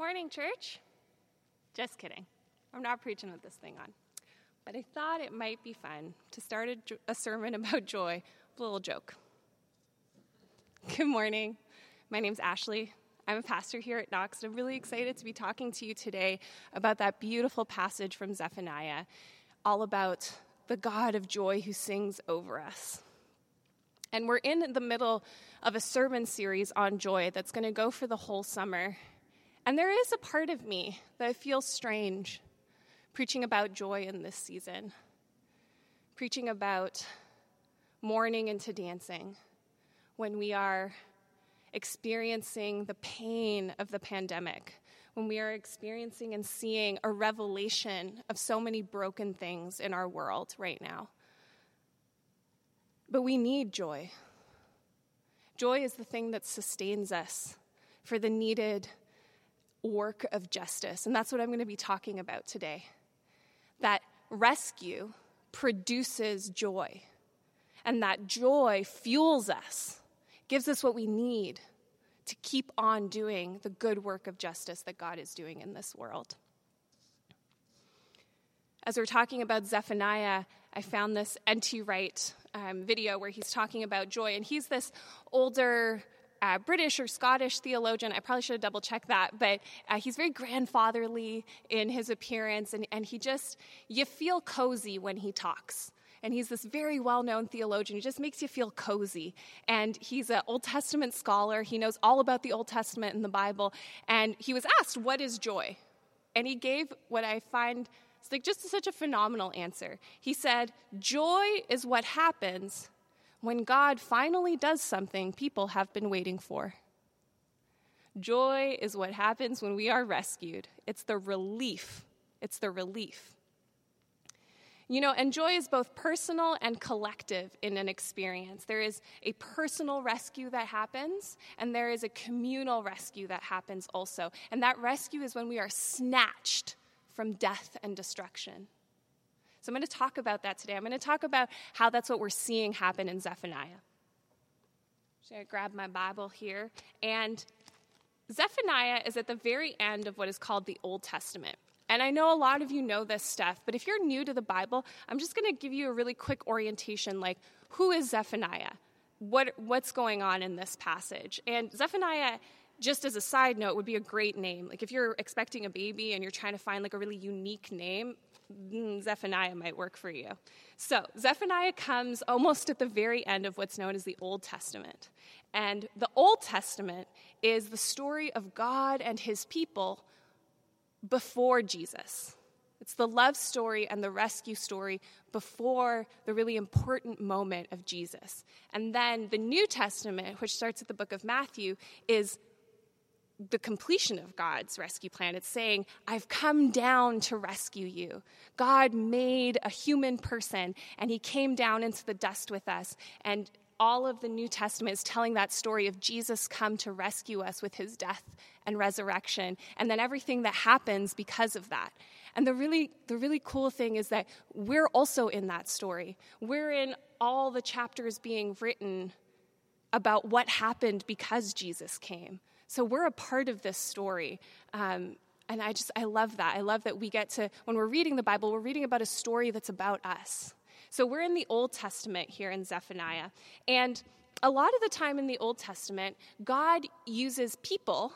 Morning, church. Just kidding. I'm not preaching with this thing on. But I thought it might be fun to start a, a sermon about joy with a little joke. Good morning. My name's Ashlee. I'm a pastor here at Knox, and I'm really excited to be talking to you today about that beautiful passage from Zephaniah, all about the God of joy who sings over us. And we're in the middle of a sermon series on joy that's going to go for the whole summer. And there is a part of me that feels strange preaching about joy in this season, preaching about mourning into dancing when we are experiencing the pain of the pandemic, when we are experiencing and seeing a revelation of so many broken things in our world right now. But we need joy. Joy is the thing that sustains us for the needed work of justice. And that's what I'm going to be talking about today. That rescue produces joy, and that joy fuels us, gives us what we need to keep on doing the good work of justice that God is doing in this world. As we're talking about Zephaniah, I found this N.T. Wright um, video where he's talking about joy, and he's this older uh, British or Scottish theologian. I probably should have double checked that, but uh, he's very grandfatherly in his appearance, and, and he just, you feel cozy when he talks. And he's this very well known theologian. He just makes you feel cozy. And he's an Old Testament scholar. He knows all about the Old Testament and the Bible. And he was asked, What is joy? And he gave what I find like just such a phenomenal answer. He said, Joy is what happens when God finally does something people have been waiting for. Joy is what happens when we are rescued. It's the relief. It's the relief. You know, and joy is both personal and collective in an experience. There is a personal rescue that happens, and there is a communal rescue that happens also. And that rescue is when we are snatched from death and destruction. So I'm going to talk about that today. I'm going to talk about how that's what we're seeing happen in Zephaniah. So I grab my Bible here. And Zephaniah is at the very end of what is called the Old Testament. And I know a lot of you know this stuff, but if you're new to the Bible, I'm just going to give you a really quick orientation like, who is Zephaniah? What, what's going on in this passage? And Zephaniah just as a side note would be a great name like if you're expecting a baby and you're trying to find like a really unique name Mm, zephaniah might work for you. So zephaniah comes almost at the very end of what's known as the old testament. And the old testament is the story of god and his people before jesus. It's the love story and the rescue story before the really important moment of Jesus. And then the New Testament, which starts at the book of Matthew, is the completion of God's rescue plan. It's saying, I've come down to rescue you. God made a human person and he came down into the dust with us. And all of the New Testament is telling that story of Jesus come to rescue us with his death and resurrection, and then everything that happens because of that. And the really, the really cool thing is that we're also in that story. We're in all the chapters being written about what happened because Jesus came. So we're a part of this story. Um, and I just, I love that. I love that we get to, when we're reading the Bible, we're reading about a story that's about us. So we're in the Old Testament here in Zephaniah. And a lot of the time in the Old Testament, God uses people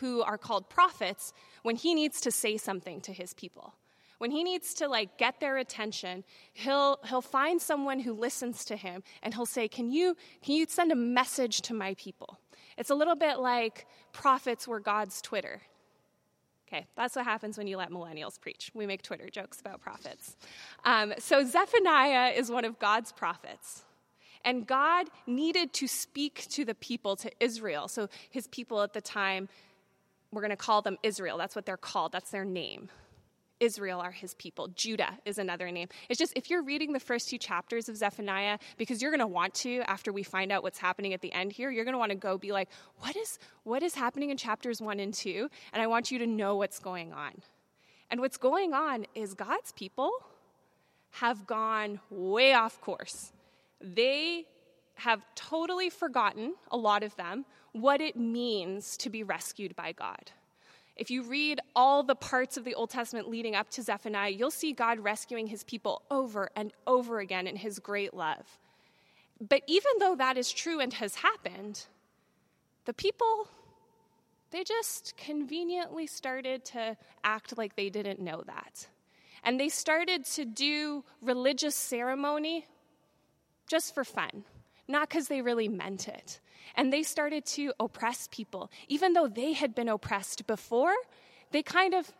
who are called prophets when he needs to say something to his people when he needs to like get their attention he'll he'll find someone who listens to him and he'll say can you can you send a message to my people it's a little bit like prophets were God's Twitter. Okay, that's what happens when you let millennials preach. We make Twitter jokes about prophets. Um, so Zephaniah is one of God's prophets. And God needed to speak to the people, to Israel. So his people at the time, we're going to call them Israel. That's what they're called, that's their name. Israel are his people. Judah is another name. It's just if you're reading the first two chapters of Zephaniah, because you're going to want to after we find out what's happening at the end here, you're going to want to go be like, what is what is happening in chapters 1 and 2? And I want you to know what's going on. And what's going on is God's people have gone way off course. They have totally forgotten, a lot of them, what it means to be rescued by God. If you read all the parts of the Old Testament leading up to Zephaniah, you'll see God rescuing his people over and over again in his great love. But even though that is true and has happened, the people, they just conveniently started to act like they didn't know that. And they started to do religious ceremony just for fun, not because they really meant it. And they started to oppress people. Even though they had been oppressed before, they kind of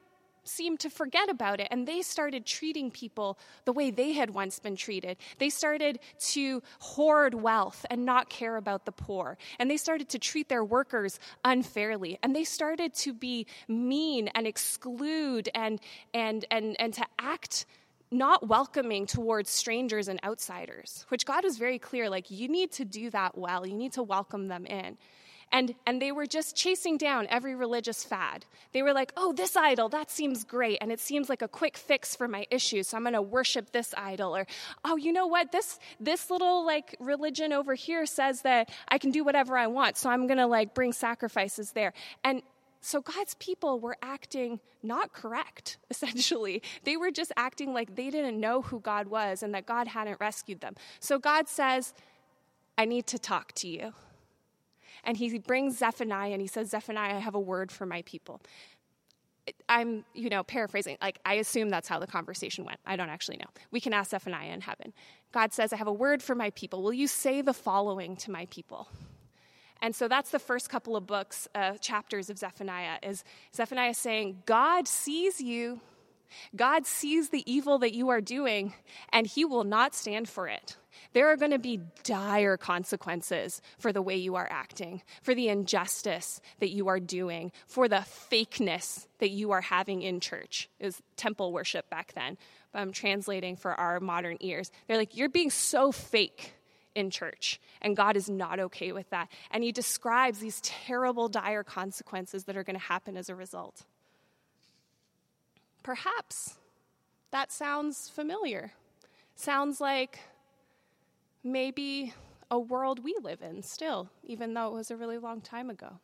seemed to forget about it and they started treating people the way they had once been treated. They started to hoard wealth and not care about the poor. And they started to treat their workers unfairly. And they started to be mean and exclude and and and and to act not welcoming towards strangers and outsiders, which God was very clear like, you need to do that well. You need to welcome them in. And, and they were just chasing down every religious fad. They were like, oh, this idol, that seems great. And it seems like a quick fix for my issues. So I'm going to worship this idol. Or, oh, you know what? This, this little like religion over here says that I can do whatever I want. So I'm going to like bring sacrifices there. And so God's people were acting not correct, essentially. They were just acting like they didn't know who God was and that God hadn't rescued them. So God says, I need to talk to you. And he brings Zephaniah and he says, Zephaniah, I have a word for my people. I'm, you know, paraphrasing. Like, I assume that's how the conversation went. I don't actually know. We can ask Zephaniah in heaven. God says, I have a word for my people. Will you say the following to my people? And so that's the first couple of books, uh, chapters of Zephaniah, is Zephaniah saying, God sees you. God sees the evil that you are doing, and he will not stand for it. There are going to be dire consequences for the way you are acting, for the injustice that you are doing, for the fakeness that you are having in church. Is temple worship back then. But I'm translating for our modern ears. They're like, you're being so fake in church. And God is not okay with that. And he describes these terrible, dire consequences that are going to happen as a result. Perhaps that sounds familiar. Sounds like maybe a world we live in still, even though it was a really long time ago.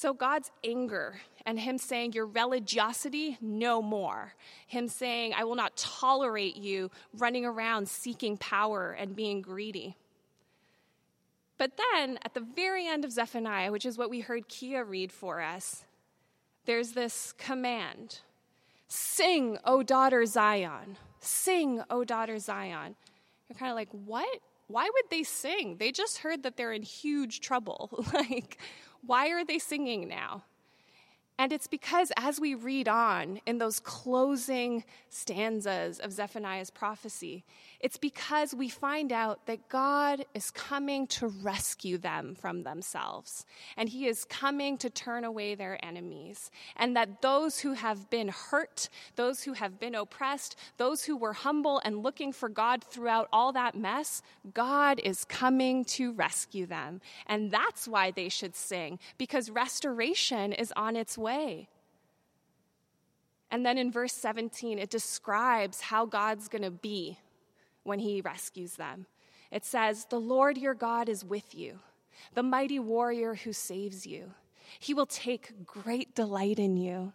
So God's anger and Him saying, Your religiosity, no more. Him saying, I will not tolerate you running around seeking power and being greedy. But then at the very end of Zephaniah, which is what we heard Kia read for us, there's this command Sing, O daughter Zion. Sing, O daughter Zion. You're kind of like, What? Why would they sing? They just heard that they're in huge trouble. like, why are they singing now? And it's because as we read on in those closing stanzas of Zephaniah's prophecy, it's because we find out that God is coming to rescue them from themselves. And He is coming to turn away their enemies. And that those who have been hurt, those who have been oppressed, those who were humble and looking for God throughout all that mess, God is coming to rescue them. And that's why they should sing, because restoration is on its way And then in verse 17, it describes how God's going to be when he rescues them. It says, The Lord your God is with you, the mighty warrior who saves you. He will take great delight in you.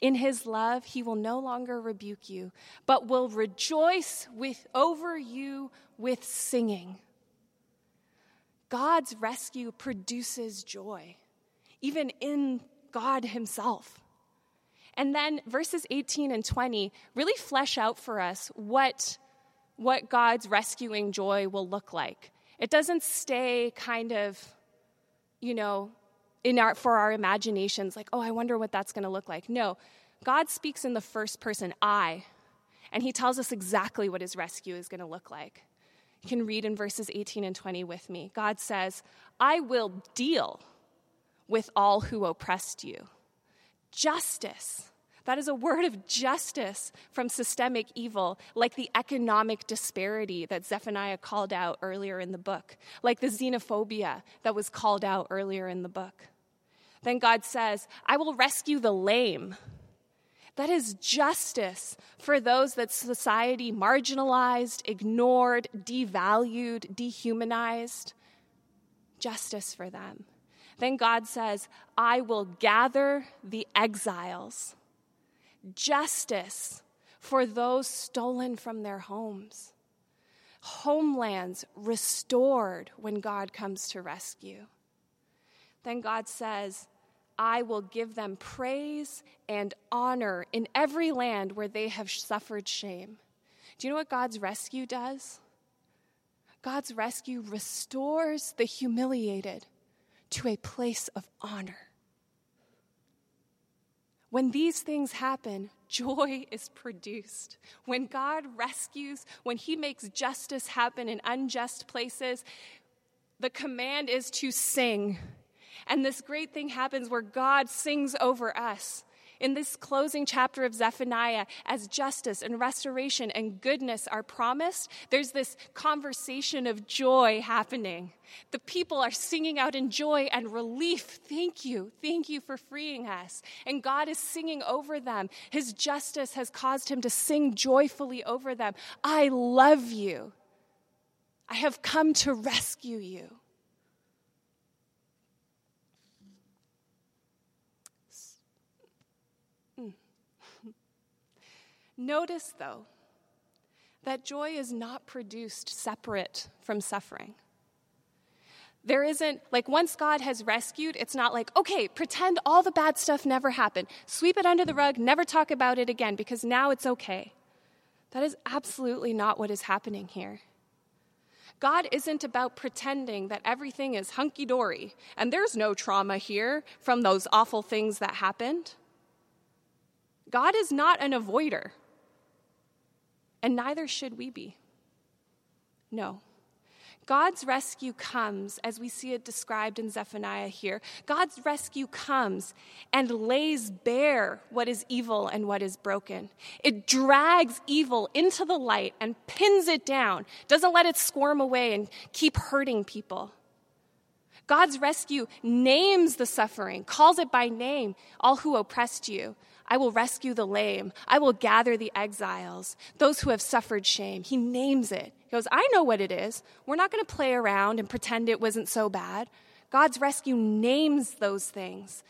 In his love, he will no longer rebuke you, but will rejoice with, over you with singing. God's rescue produces joy, even in God Himself. And then verses 18 and 20 really flesh out for us what, what God's rescuing joy will look like. It doesn't stay kind of, you know, in our, for our imaginations, like, oh, I wonder what that's going to look like. No, God speaks in the first person, I, and He tells us exactly what His rescue is going to look like. You can read in verses 18 and 20 with me. God says, I will deal with all who oppressed you. Justice. That is a word of justice from systemic evil, like the economic disparity that Zephaniah called out earlier in the book, like the xenophobia that was called out earlier in the book. Then God says, I will rescue the lame. That is justice for those that society marginalized, ignored, devalued, dehumanized. Justice for them. Then God says, I will gather the exiles, justice for those stolen from their homes, homelands restored when God comes to rescue. Then God says, I will give them praise and honor in every land where they have suffered shame. Do you know what God's rescue does? God's rescue restores the humiliated to a place of honor. When these things happen, joy is produced. When God rescues, when He makes justice happen in unjust places, the command is to sing. And this great thing happens where God sings over us. In this closing chapter of Zephaniah, as justice and restoration and goodness are promised, there's this conversation of joy happening. The people are singing out in joy and relief. Thank you. Thank you for freeing us. And God is singing over them. His justice has caused him to sing joyfully over them. I love you. I have come to rescue you. Notice, though, that joy is not produced separate from suffering. There isn't, like, once God has rescued, it's not like, okay, pretend all the bad stuff never happened, sweep it under the rug, never talk about it again, because now it's okay. That is absolutely not what is happening here. God isn't about pretending that everything is hunky dory and there's no trauma here from those awful things that happened. God is not an avoider and neither should we be. No. God's rescue comes, as we see it described in Zephaniah here. God's rescue comes and lays bare what is evil and what is broken. It drags evil into the light and pins it down, doesn't let it squirm away and keep hurting people. God's rescue names the suffering, calls it by name, all who oppressed you, I will rescue the lame. I will gather the exiles, those who have suffered shame. He names it. He goes, I know what it is. We're not going to play around and pretend it wasn't so bad. God's rescue names those things.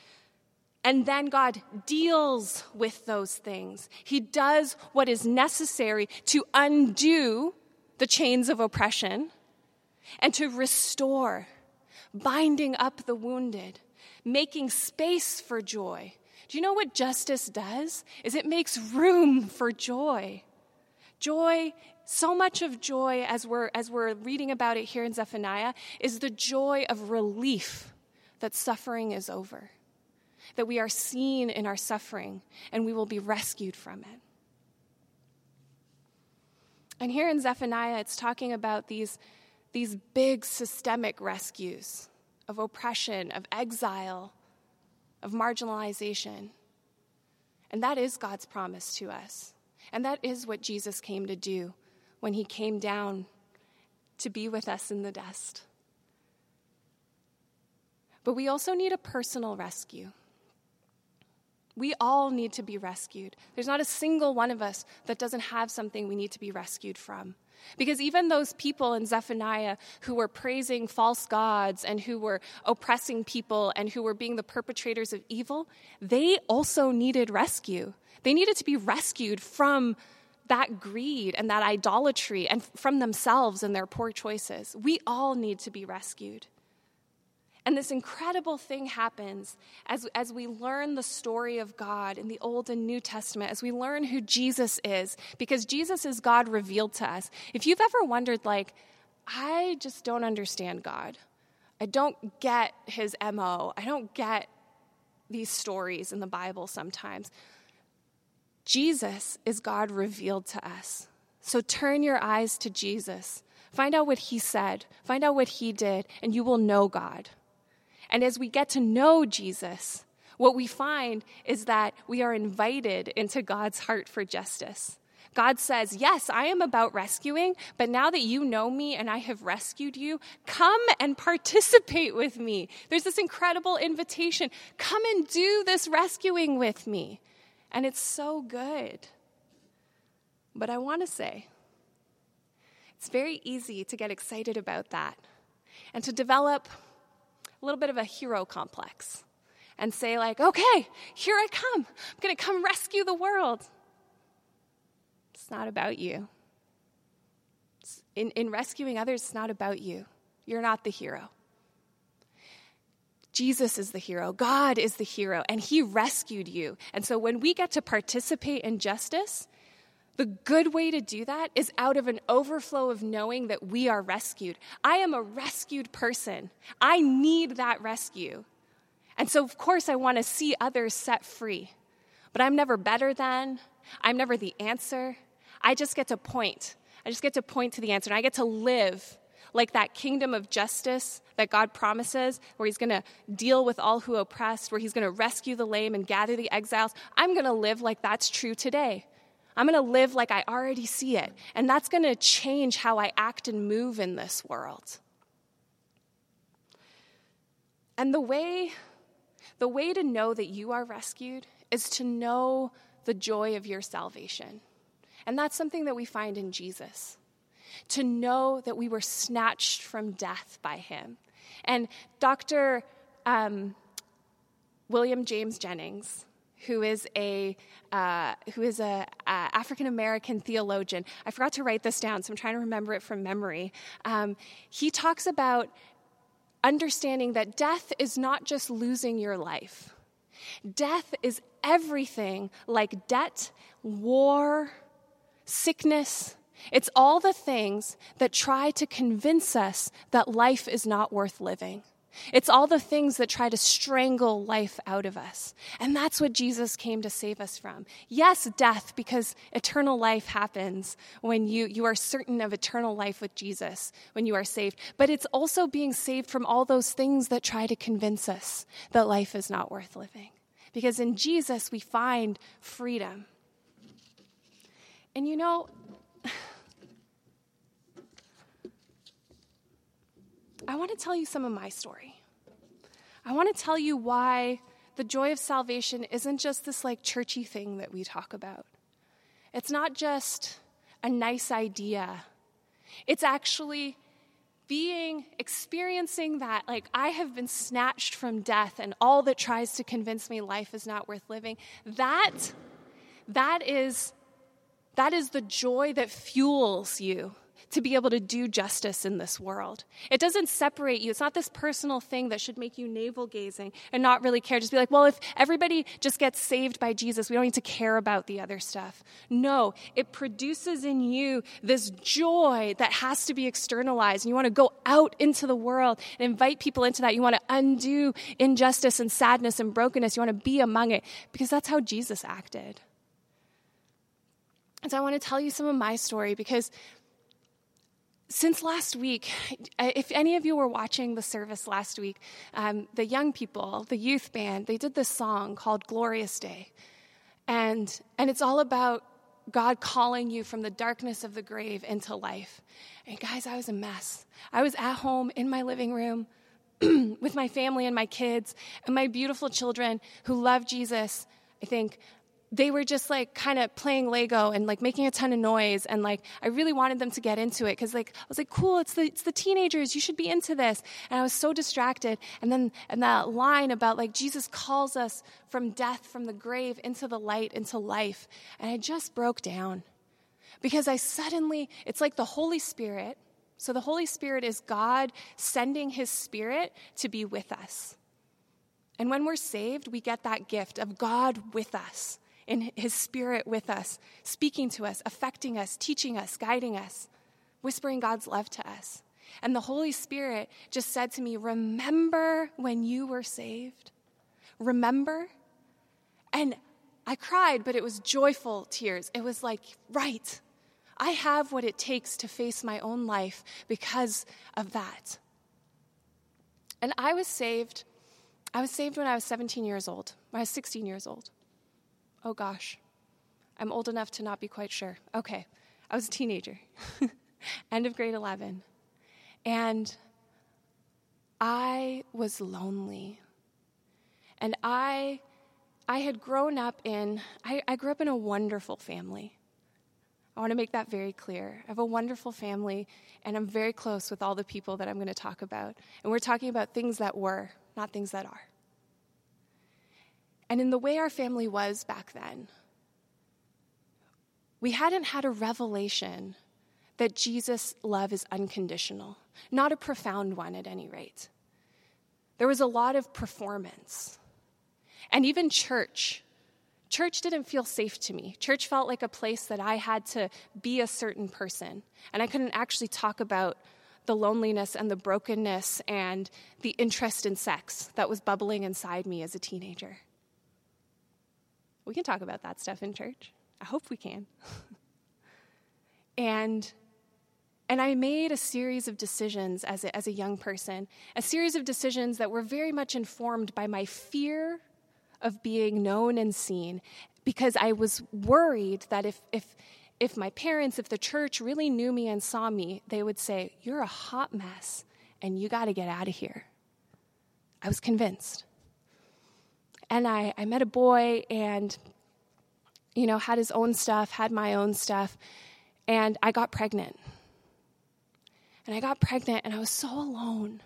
And then God deals with those things. He does what is necessary to undo the chains of oppression and to restore, binding up the wounded, making space for joy do you know what justice does? Is it makes room for joy. Joy, so much of joy as we're as we're reading about it here in Zephaniah is the joy of relief that suffering is over. That we are seen in our suffering and we will be rescued from it. And here in Zephaniah, it's talking about these, these big systemic rescues of oppression, of exile, of marginalization. And that is God's promise to us. And that is what Jesus came to do when he came down to be with us in the dust. But we also need a personal rescue. We all need to be rescued. There's not a single one of us that doesn't have something we need to be rescued from. Because even those people in Zephaniah who were praising false gods and who were oppressing people and who were being the perpetrators of evil, they also needed rescue. They needed to be rescued from that greed and that idolatry and from themselves and their poor choices. We all need to be rescued. And this incredible thing happens as, as we learn the story of God in the Old and New Testament, as we learn who Jesus is, because Jesus is God revealed to us. If you've ever wondered, like, I just don't understand God, I don't get his MO, I don't get these stories in the Bible sometimes. Jesus is God revealed to us. So turn your eyes to Jesus. Find out what he said, find out what he did, and you will know God. And as we get to know Jesus, what we find is that we are invited into God's heart for justice. God says, Yes, I am about rescuing, but now that you know me and I have rescued you, come and participate with me. There's this incredible invitation. Come and do this rescuing with me. And it's so good. But I want to say, it's very easy to get excited about that and to develop a little bit of a hero complex and say, like, okay, here I come. I'm going to come rescue the world. It's not about you. In, in rescuing others, it's not about you. You're not the hero. Jesus is the hero. God is the hero, and He rescued you. And so when we get to participate in justice, the good way to do that is out of an overflow of knowing that we are rescued. I am a rescued person. I need that rescue. And so, of course, I want to see others set free. But I'm never better than, I'm never the answer. I just get to point. I just get to point to the answer, and I get to live like that kingdom of justice that God promises, where He's going to deal with all who oppress, where He's going to rescue the lame and gather the exiles. I'm going to live like that's true today. I'm going to live like I already see it. And that's going to change how I act and move in this world. And the way, the way to know that you are rescued is to know the joy of your salvation. And that's something that we find in Jesus. To know that we were snatched from death by him. And Dr. Um, William James Jennings, who is a uh, who is a, a African American theologian. I forgot to write this down, so I'm trying to remember it from memory. Um, he talks about understanding that death is not just losing your life. Death is everything like debt, war, sickness. It's all the things that try to convince us that life is not worth living. It's all the things that try to strangle life out of us. And that's what Jesus came to save us from. Yes, death, because eternal life happens when you, you are certain of eternal life with Jesus, when you are saved. But it's also being saved from all those things that try to convince us that life is not worth living. Because in Jesus, we find freedom. And you know, I want to tell you some of my story. I want to tell you why the joy of salvation isn't just this like churchy thing that we talk about. It's not just a nice idea. It's actually being experiencing that like I have been snatched from death and all that tries to convince me life is not worth living. That that is that is the joy that fuels you to be able to do justice in this world. It doesn't separate you. It's not this personal thing that should make you navel gazing and not really care. Just be like, well, if everybody just gets saved by Jesus, we don't need to care about the other stuff. No, it produces in you this joy that has to be externalized. And you want to go out into the world and invite people into that. You want to undo injustice and sadness and brokenness. You want to be among it because that's how Jesus acted. And so I want to tell you some of my story because since last week, if any of you were watching the service last week, um, the young people, the youth band, they did this song called Glorious Day. And, and it's all about God calling you from the darkness of the grave into life. And guys, I was a mess. I was at home in my living room with my family and my kids and my beautiful children who love Jesus. I think they were just like kind of playing Lego and like making a ton of noise. And like, I really wanted them to get into it because like, I was like, cool, it's the, it's the teenagers. You should be into this. And I was so distracted. And then, and that line about like, Jesus calls us from death, from the grave into the light, into life. And I just broke down because I suddenly, it's like the Holy Spirit. So the Holy Spirit is God sending his spirit to be with us. And when we're saved, we get that gift of God with us in his spirit with us, speaking to us, affecting us, teaching us, guiding us, whispering God's love to us. And the Holy Spirit just said to me, Remember when you were saved? Remember? And I cried, but it was joyful tears. It was like, right, I have what it takes to face my own life because of that. And I was saved. I was saved when I was 17 years old, I was 16 years old. Oh gosh, I'm old enough to not be quite sure. Okay, I was a teenager, end of grade 11. And I was lonely. And I, I had grown up in, I, I grew up in a wonderful family. I want to make that very clear. I have a wonderful family, and I'm very close with all the people that I'm going to talk about. And we're talking about things that were, not things that are. And in the way our family was back then, we hadn't had a revelation that Jesus' love is unconditional, not a profound one at any rate. There was a lot of performance. And even church church didn't feel safe to me. Church felt like a place that I had to be a certain person. And I couldn't actually talk about the loneliness and the brokenness and the interest in sex that was bubbling inside me as a teenager. We can talk about that stuff in church. I hope we can. and and I made a series of decisions as a, as a young person, a series of decisions that were very much informed by my fear of being known and seen because I was worried that if, if, if my parents, if the church really knew me and saw me, they would say, You're a hot mess and you got to get out of here. I was convinced. And I, I met a boy and, you know, had his own stuff, had my own stuff, and I got pregnant. And I got pregnant and I was so alone.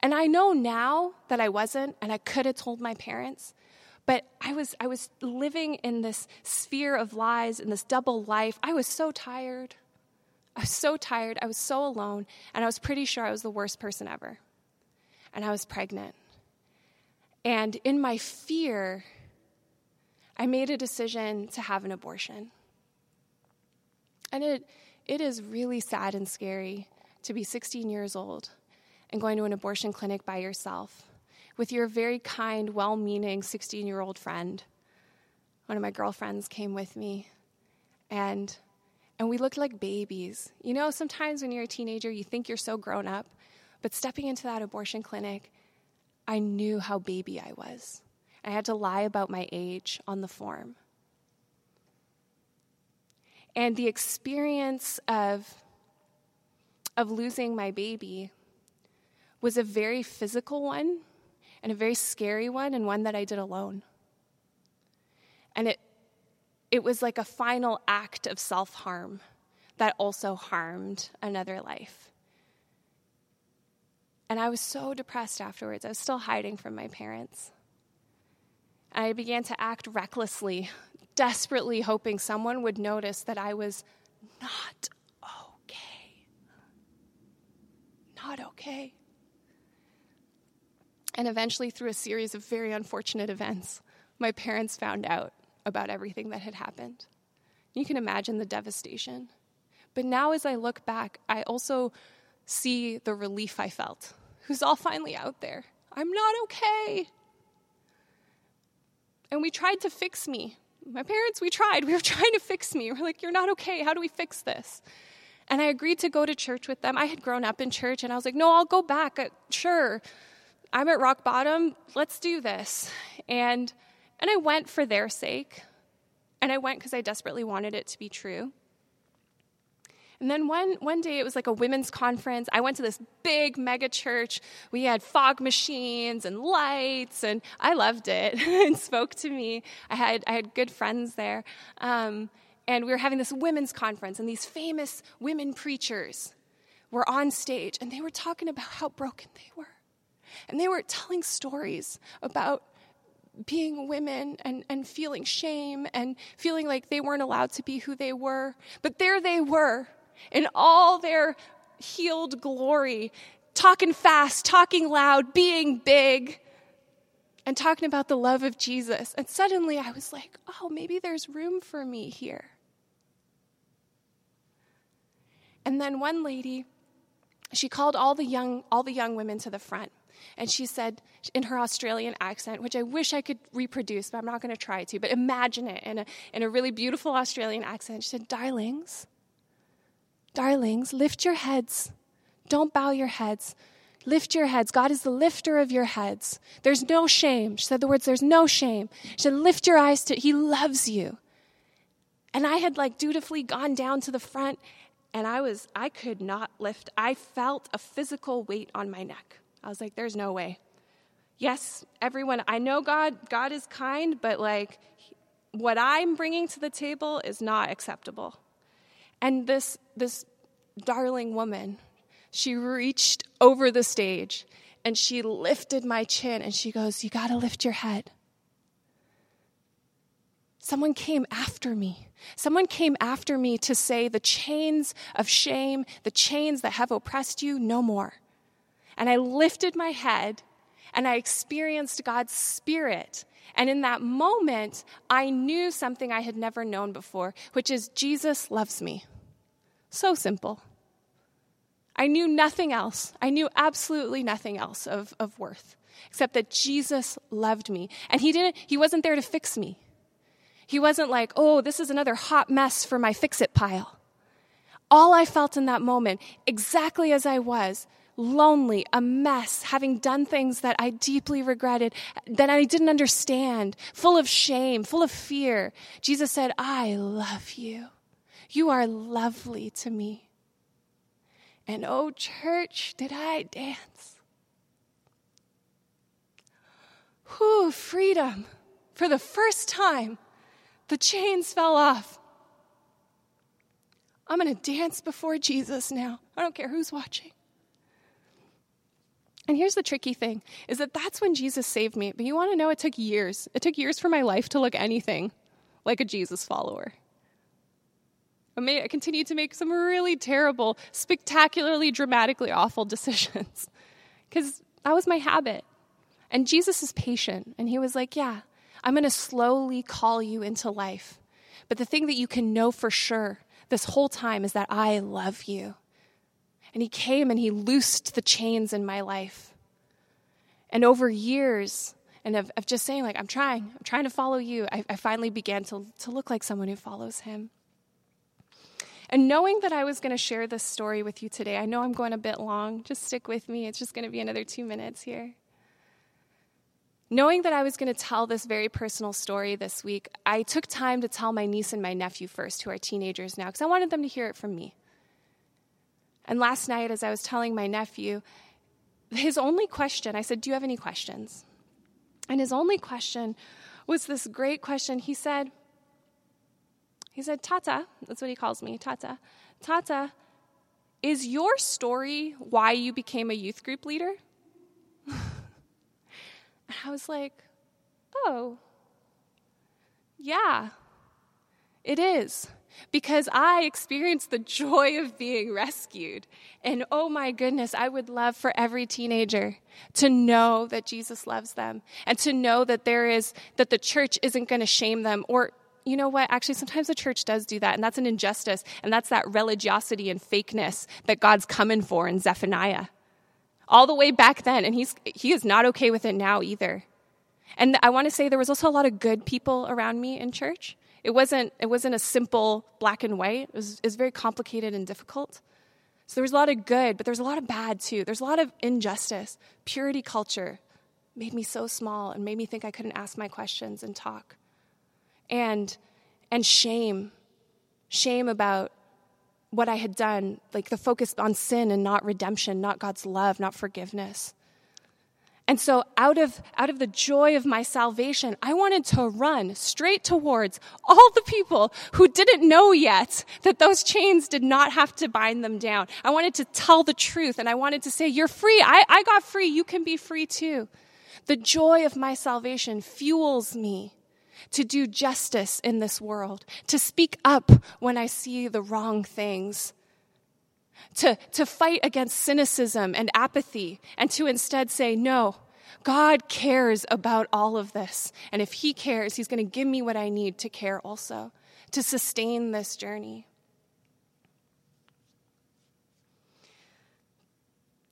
And I know now that I wasn't, and I could have told my parents, but I was, I was living in this sphere of lies, in this double life. I was so tired. I was so tired. I was so alone, and I was pretty sure I was the worst person ever. And I was pregnant. And in my fear, I made a decision to have an abortion. And it, it is really sad and scary to be 16 years old and going to an abortion clinic by yourself with your very kind, well meaning 16 year old friend. One of my girlfriends came with me, and, and we looked like babies. You know, sometimes when you're a teenager, you think you're so grown up, but stepping into that abortion clinic, I knew how baby I was. I had to lie about my age on the form. And the experience of, of losing my baby was a very physical one and a very scary one and one that I did alone. And it it was like a final act of self-harm that also harmed another life. And I was so depressed afterwards. I was still hiding from my parents. I began to act recklessly, desperately hoping someone would notice that I was not okay. Not okay. And eventually, through a series of very unfortunate events, my parents found out about everything that had happened. You can imagine the devastation. But now, as I look back, I also see the relief I felt. Who's all finally out there? I'm not okay. And we tried to fix me. My parents, we tried. We were trying to fix me. We're like, you're not okay. How do we fix this? And I agreed to go to church with them. I had grown up in church, and I was like, no, I'll go back. Uh, sure. I'm at rock bottom. Let's do this. And and I went for their sake. And I went because I desperately wanted it to be true. And then one, one day it was like a women's conference. I went to this big mega church. We had fog machines and lights, and I loved it and spoke to me. I had, I had good friends there. Um, and we were having this women's conference, and these famous women preachers were on stage, and they were talking about how broken they were and they were telling stories about being women and, and feeling shame and feeling like they weren't allowed to be who they were. But there they were in all their healed glory, talking fast, talking loud, being big, and talking about the love of Jesus. And suddenly I was like, oh, maybe there's room for me here. And then one lady, she called all the young, all the young women to the front. And she said in her Australian accent, which I wish I could reproduce, but I'm not going to try to, but imagine it in a, in a really beautiful Australian accent. She said, Darlings, darlings, lift your heads. Don't bow your heads. Lift your heads. God is the lifter of your heads. There's no shame. She said the words, there's no shame. She said, lift your eyes to, He loves you. And I had like dutifully gone down to the front and I was, I could not lift. I felt a physical weight on my neck. I was like, there's no way. Yes, everyone, I know God, God is kind, but like what I'm bringing to the table is not acceptable. And this, this darling woman, she reached over the stage and she lifted my chin and she goes, You got to lift your head. Someone came after me. Someone came after me to say, The chains of shame, the chains that have oppressed you, no more. And I lifted my head and I experienced God's Spirit. And in that moment, I knew something I had never known before, which is Jesus loves me. So simple. I knew nothing else. I knew absolutely nothing else of, of worth except that Jesus loved me. And he didn't, he wasn't there to fix me. He wasn't like, oh, this is another hot mess for my fix it pile. All I felt in that moment, exactly as I was, lonely, a mess, having done things that I deeply regretted, that I didn't understand, full of shame, full of fear. Jesus said, I love you. You are lovely to me. And oh, church, did I dance? Whew, freedom. For the first time, the chains fell off. I'm going to dance before Jesus now. I don't care who's watching. And here's the tricky thing is that that's when Jesus saved me. But you want to know it took years. It took years for my life to look anything like a Jesus follower. I, may, I continued to make some really terrible, spectacularly, dramatically awful decisions because that was my habit. And Jesus is patient, and he was like, Yeah, I'm going to slowly call you into life. But the thing that you can know for sure this whole time is that I love you. And he came and he loosed the chains in my life. And over years, and of, of just saying, like, I'm trying, I'm trying to follow you, I, I finally began to, to look like someone who follows him. And knowing that I was going to share this story with you today, I know I'm going a bit long. Just stick with me. It's just going to be another two minutes here. Knowing that I was going to tell this very personal story this week, I took time to tell my niece and my nephew first, who are teenagers now, because I wanted them to hear it from me. And last night, as I was telling my nephew, his only question, I said, Do you have any questions? And his only question was this great question. He said, he said, Tata, that's what he calls me, Tata. Tata, is your story why you became a youth group leader? and I was like, oh, yeah, it is. Because I experienced the joy of being rescued. And oh my goodness, I would love for every teenager to know that Jesus loves them and to know that there is, that the church isn't going to shame them or you know what? Actually, sometimes the church does do that, and that's an injustice, and that's that religiosity and fakeness that God's coming for in Zephaniah. All the way back then, and he's, he is not okay with it now either. And I want to say there was also a lot of good people around me in church. It wasn't, it wasn't a simple black and white, it was, it was very complicated and difficult. So there was a lot of good, but there was a lot of bad too. There's a lot of injustice. Purity culture made me so small and made me think I couldn't ask my questions and talk and and shame shame about what i had done like the focus on sin and not redemption not god's love not forgiveness and so out of out of the joy of my salvation i wanted to run straight towards all the people who didn't know yet that those chains did not have to bind them down. I wanted to tell the truth and i wanted to say you're free. I, I got free. You can be free too. The joy of my salvation fuels me to do justice in this world, to speak up when I see the wrong things, to, to fight against cynicism and apathy, and to instead say, no, God cares about all of this. And if He cares, He's going to give me what I need to care also, to sustain this journey.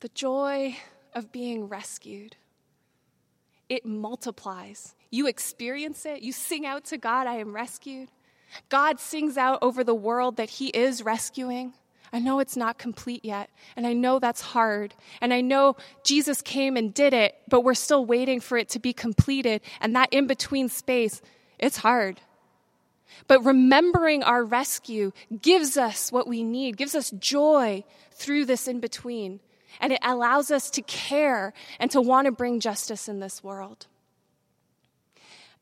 The joy of being rescued, it multiplies you experience it. You sing out to God, I am rescued. God sings out over the world that He is rescuing. I know it's not complete yet, and I know that's hard. And I know Jesus came and did it, but we're still waiting for it to be completed. And that in between space, it's hard. But remembering our rescue gives us what we need, gives us joy through this in between. And it allows us to care and to want to bring justice in this world.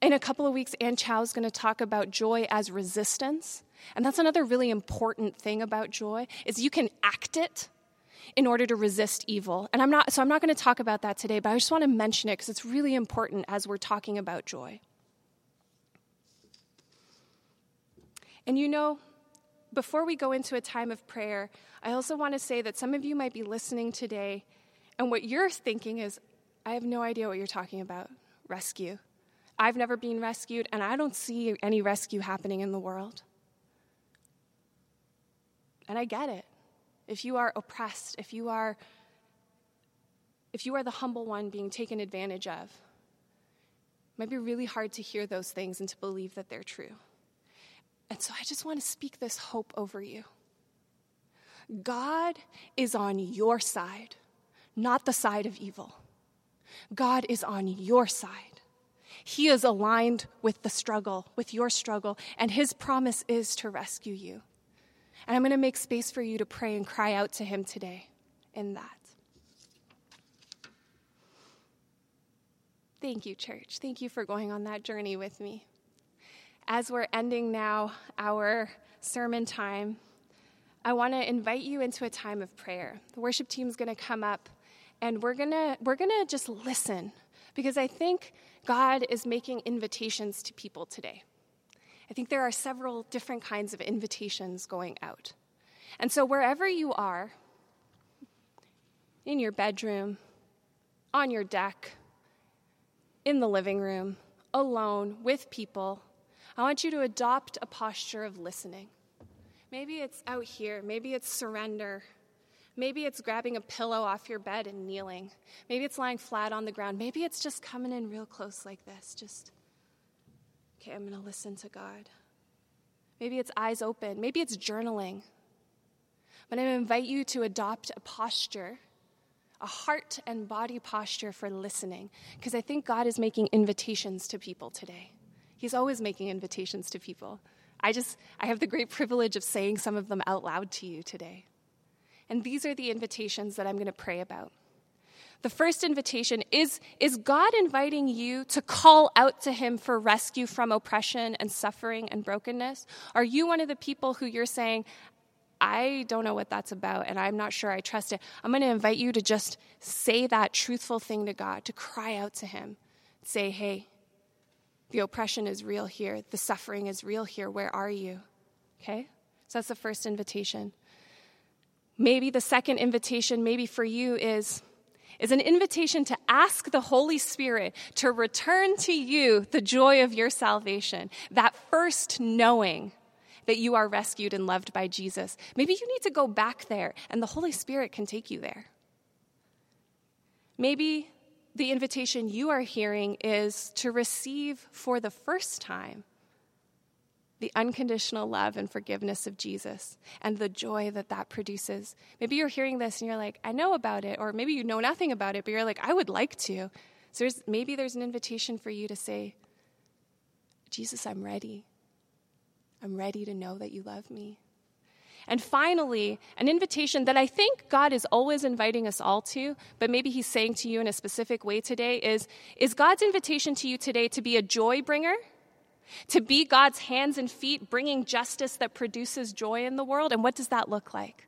In a couple of weeks, Ann Chow is going to talk about joy as resistance. And that's another really important thing about joy is you can act it in order to resist evil. And I'm not so I'm not going to talk about that today, but I just want to mention it because it's really important as we're talking about joy. And you know, before we go into a time of prayer, I also want to say that some of you might be listening today and what you're thinking is I have no idea what you're talking about. Rescue. I've never been rescued, and I don't see any rescue happening in the world. And I get it. If you are oppressed, if you are if you are the humble one being taken advantage of, it might be really hard to hear those things and to believe that they're true. And so I just want to speak this hope over you. God is on your side, not the side of evil. God is on your side. He is aligned with the struggle, with your struggle, and His promise is to rescue you. And I'm going to make space for you to pray and cry out to Him today in that. Thank you, church. Thank you for going on that journey with me. As we're ending now our sermon time, I want to invite you into a time of prayer. The worship team is going to come up and we're going to we're going to just listen because I think God is making invitations to people today. I think there are several different kinds of invitations going out. And so, wherever you are, in your bedroom, on your deck, in the living room, alone, with people, I want you to adopt a posture of listening. Maybe it's out here, maybe it's surrender. Maybe it's grabbing a pillow off your bed and kneeling. Maybe it's lying flat on the ground. Maybe it's just coming in real close like this, just Okay, I'm going to listen to God. Maybe it's eyes open. Maybe it's journaling. But I invite you to adopt a posture, a heart and body posture for listening, because I think God is making invitations to people today. He's always making invitations to people. I just, I have the great privilege of saying some of them out loud to you today. And these are the invitations that I'm going to pray about. The first invitation is Is God inviting you to call out to Him for rescue from oppression and suffering and brokenness? Are you one of the people who you're saying, I don't know what that's about and I'm not sure I trust it? I'm going to invite you to just say that truthful thing to God, to cry out to Him. Say, Hey, the oppression is real here, the suffering is real here. Where are you? Okay? So that's the first invitation. Maybe the second invitation, maybe for you, is is an invitation to ask the Holy Spirit to return to you the joy of your salvation, that first knowing that you are rescued and loved by Jesus. Maybe you need to go back there, and the Holy Spirit can take you there. Maybe the invitation you are hearing is to receive for the first time the unconditional love and forgiveness of Jesus and the joy that that produces. Maybe you're hearing this and you're like, I know about it, or maybe you know nothing about it, but you're like, I would like to. So there's, maybe there's an invitation for you to say, Jesus, I'm ready. I'm ready to know that you love me. And finally, an invitation that I think God is always inviting us all to, but maybe He's saying to you in a specific way today is, is God's invitation to you today to be a joy bringer? To be God's hands and feet, bringing justice that produces joy in the world. And what does that look like?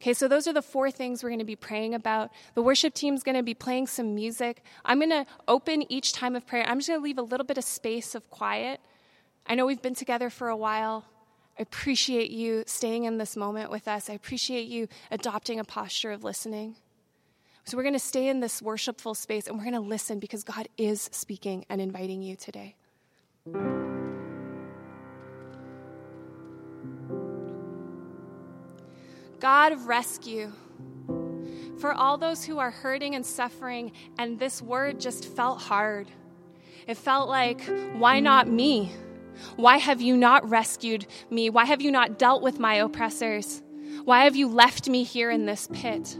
Okay, so those are the four things we're going to be praying about. The worship team's going to be playing some music. I'm going to open each time of prayer. I'm just going to leave a little bit of space of quiet. I know we've been together for a while. I appreciate you staying in this moment with us. I appreciate you adopting a posture of listening. So we're going to stay in this worshipful space and we're going to listen because God is speaking and inviting you today. God of rescue, for all those who are hurting and suffering, and this word just felt hard. It felt like, why not me? Why have you not rescued me? Why have you not dealt with my oppressors? Why have you left me here in this pit?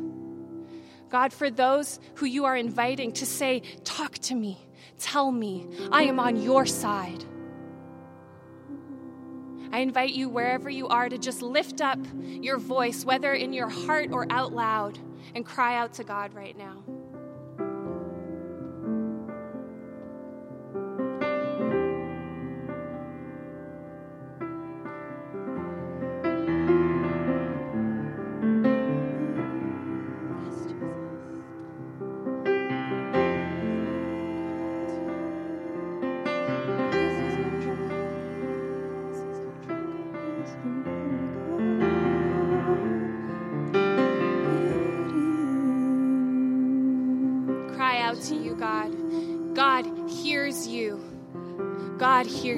God, for those who you are inviting to say, Talk to me, tell me, I am on your side. I invite you, wherever you are, to just lift up your voice, whether in your heart or out loud, and cry out to God right now.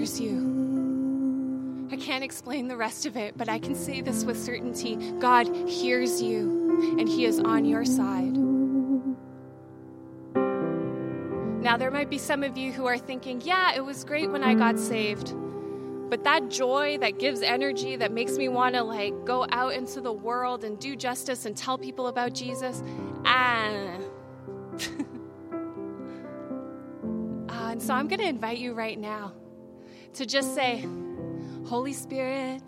Hears you. I can't explain the rest of it, but I can say this with certainty God hears you, and He is on your side. Now, there might be some of you who are thinking, yeah, it was great when I got saved. But that joy that gives energy, that makes me want to like go out into the world and do justice and tell people about Jesus, ah. uh, and so I'm going to invite you right now to just say, Holy Spirit,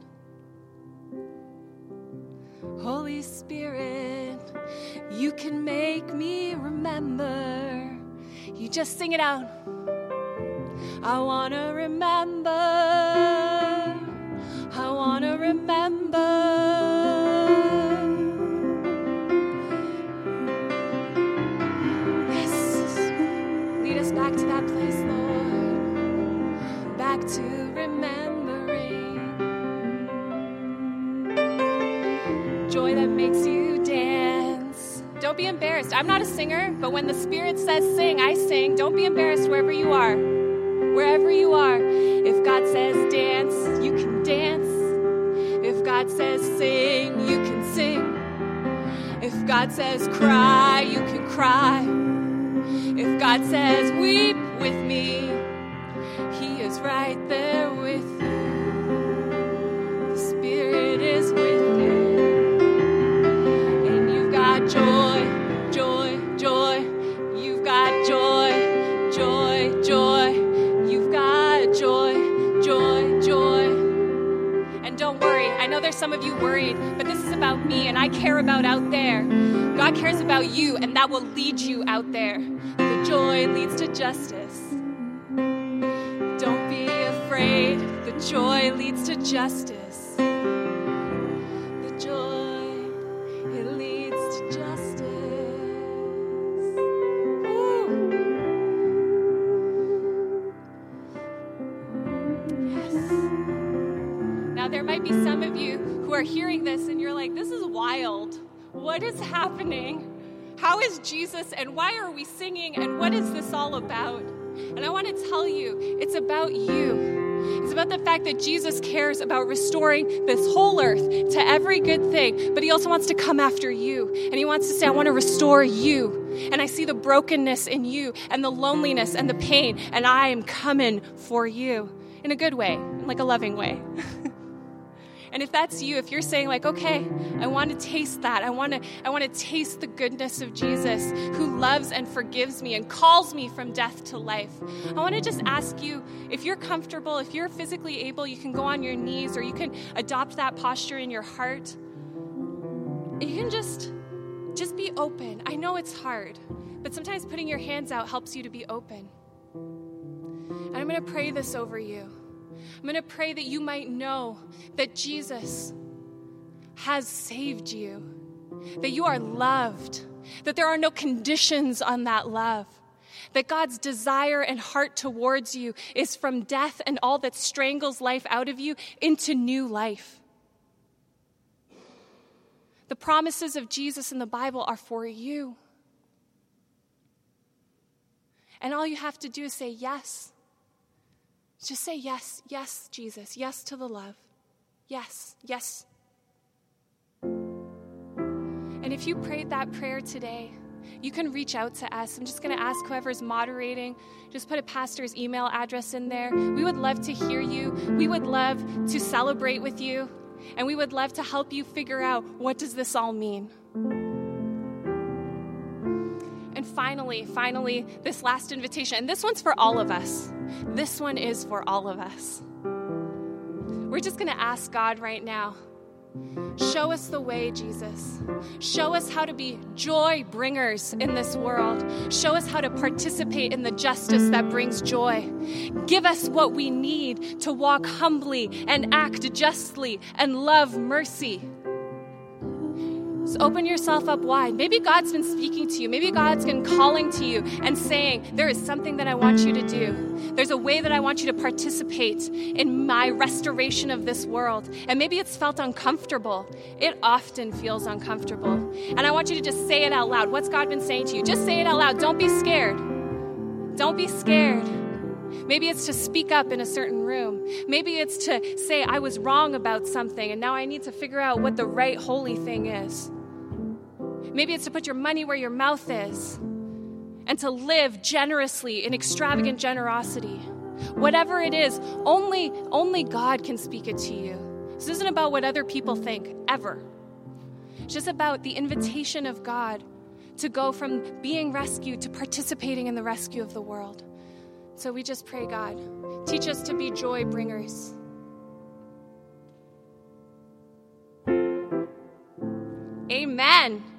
Holy Spirit, you can make me remember. You just sing it out. I want to remember. I want to remember. Don't be embarrassed. I'm not a singer, but when the Spirit says sing, I sing. Don't be embarrassed wherever you are wherever you are. If God says dance, you can dance. If God says sing, you can sing. If God says cry, you can cry. If God says weep with me, He is right there with you. And don't worry, I know there's some of you worried, but this is about me and I care about out there. God cares about you, and that will lead you out there. The joy leads to justice. Don't be afraid, the joy leads to justice. What is happening? How is Jesus and why are we singing and what is this all about? And I want to tell you, it's about you. It's about the fact that Jesus cares about restoring this whole earth to every good thing, but he also wants to come after you. And he wants to say, I want to restore you. And I see the brokenness in you and the loneliness and the pain, and I am coming for you in a good way, in like a loving way. And if that's you, if you're saying like, okay, I want to taste that. I want to I want to taste the goodness of Jesus who loves and forgives me and calls me from death to life. I want to just ask you if you're comfortable, if you're physically able, you can go on your knees or you can adopt that posture in your heart. You can just just be open. I know it's hard, but sometimes putting your hands out helps you to be open. And I'm going to pray this over you. I'm going to pray that you might know that Jesus has saved you, that you are loved, that there are no conditions on that love, that God's desire and heart towards you is from death and all that strangles life out of you into new life. The promises of Jesus in the Bible are for you. And all you have to do is say yes. Just say yes, yes, Jesus, yes to the love. Yes, yes. And if you prayed that prayer today, you can reach out to us. I'm just going to ask whoever's moderating, just put a pastor's email address in there. We would love to hear you. We would love to celebrate with you. And we would love to help you figure out what does this all mean. And finally, finally, this last invitation, and this one's for all of us. This one is for all of us. We're just going to ask God right now show us the way, Jesus. Show us how to be joy bringers in this world. Show us how to participate in the justice that brings joy. Give us what we need to walk humbly and act justly and love mercy. So open yourself up wide. Maybe God's been speaking to you. Maybe God's been calling to you and saying, There is something that I want you to do. There's a way that I want you to participate in my restoration of this world. And maybe it's felt uncomfortable. It often feels uncomfortable. And I want you to just say it out loud. What's God been saying to you? Just say it out loud. Don't be scared. Don't be scared. Maybe it's to speak up in a certain room. Maybe it's to say, I was wrong about something and now I need to figure out what the right holy thing is. Maybe it's to put your money where your mouth is and to live generously in extravagant generosity. Whatever it is, only, only God can speak it to you. This isn't about what other people think, ever. It's just about the invitation of God to go from being rescued to participating in the rescue of the world. So we just pray, God, teach us to be joy bringers. Amen.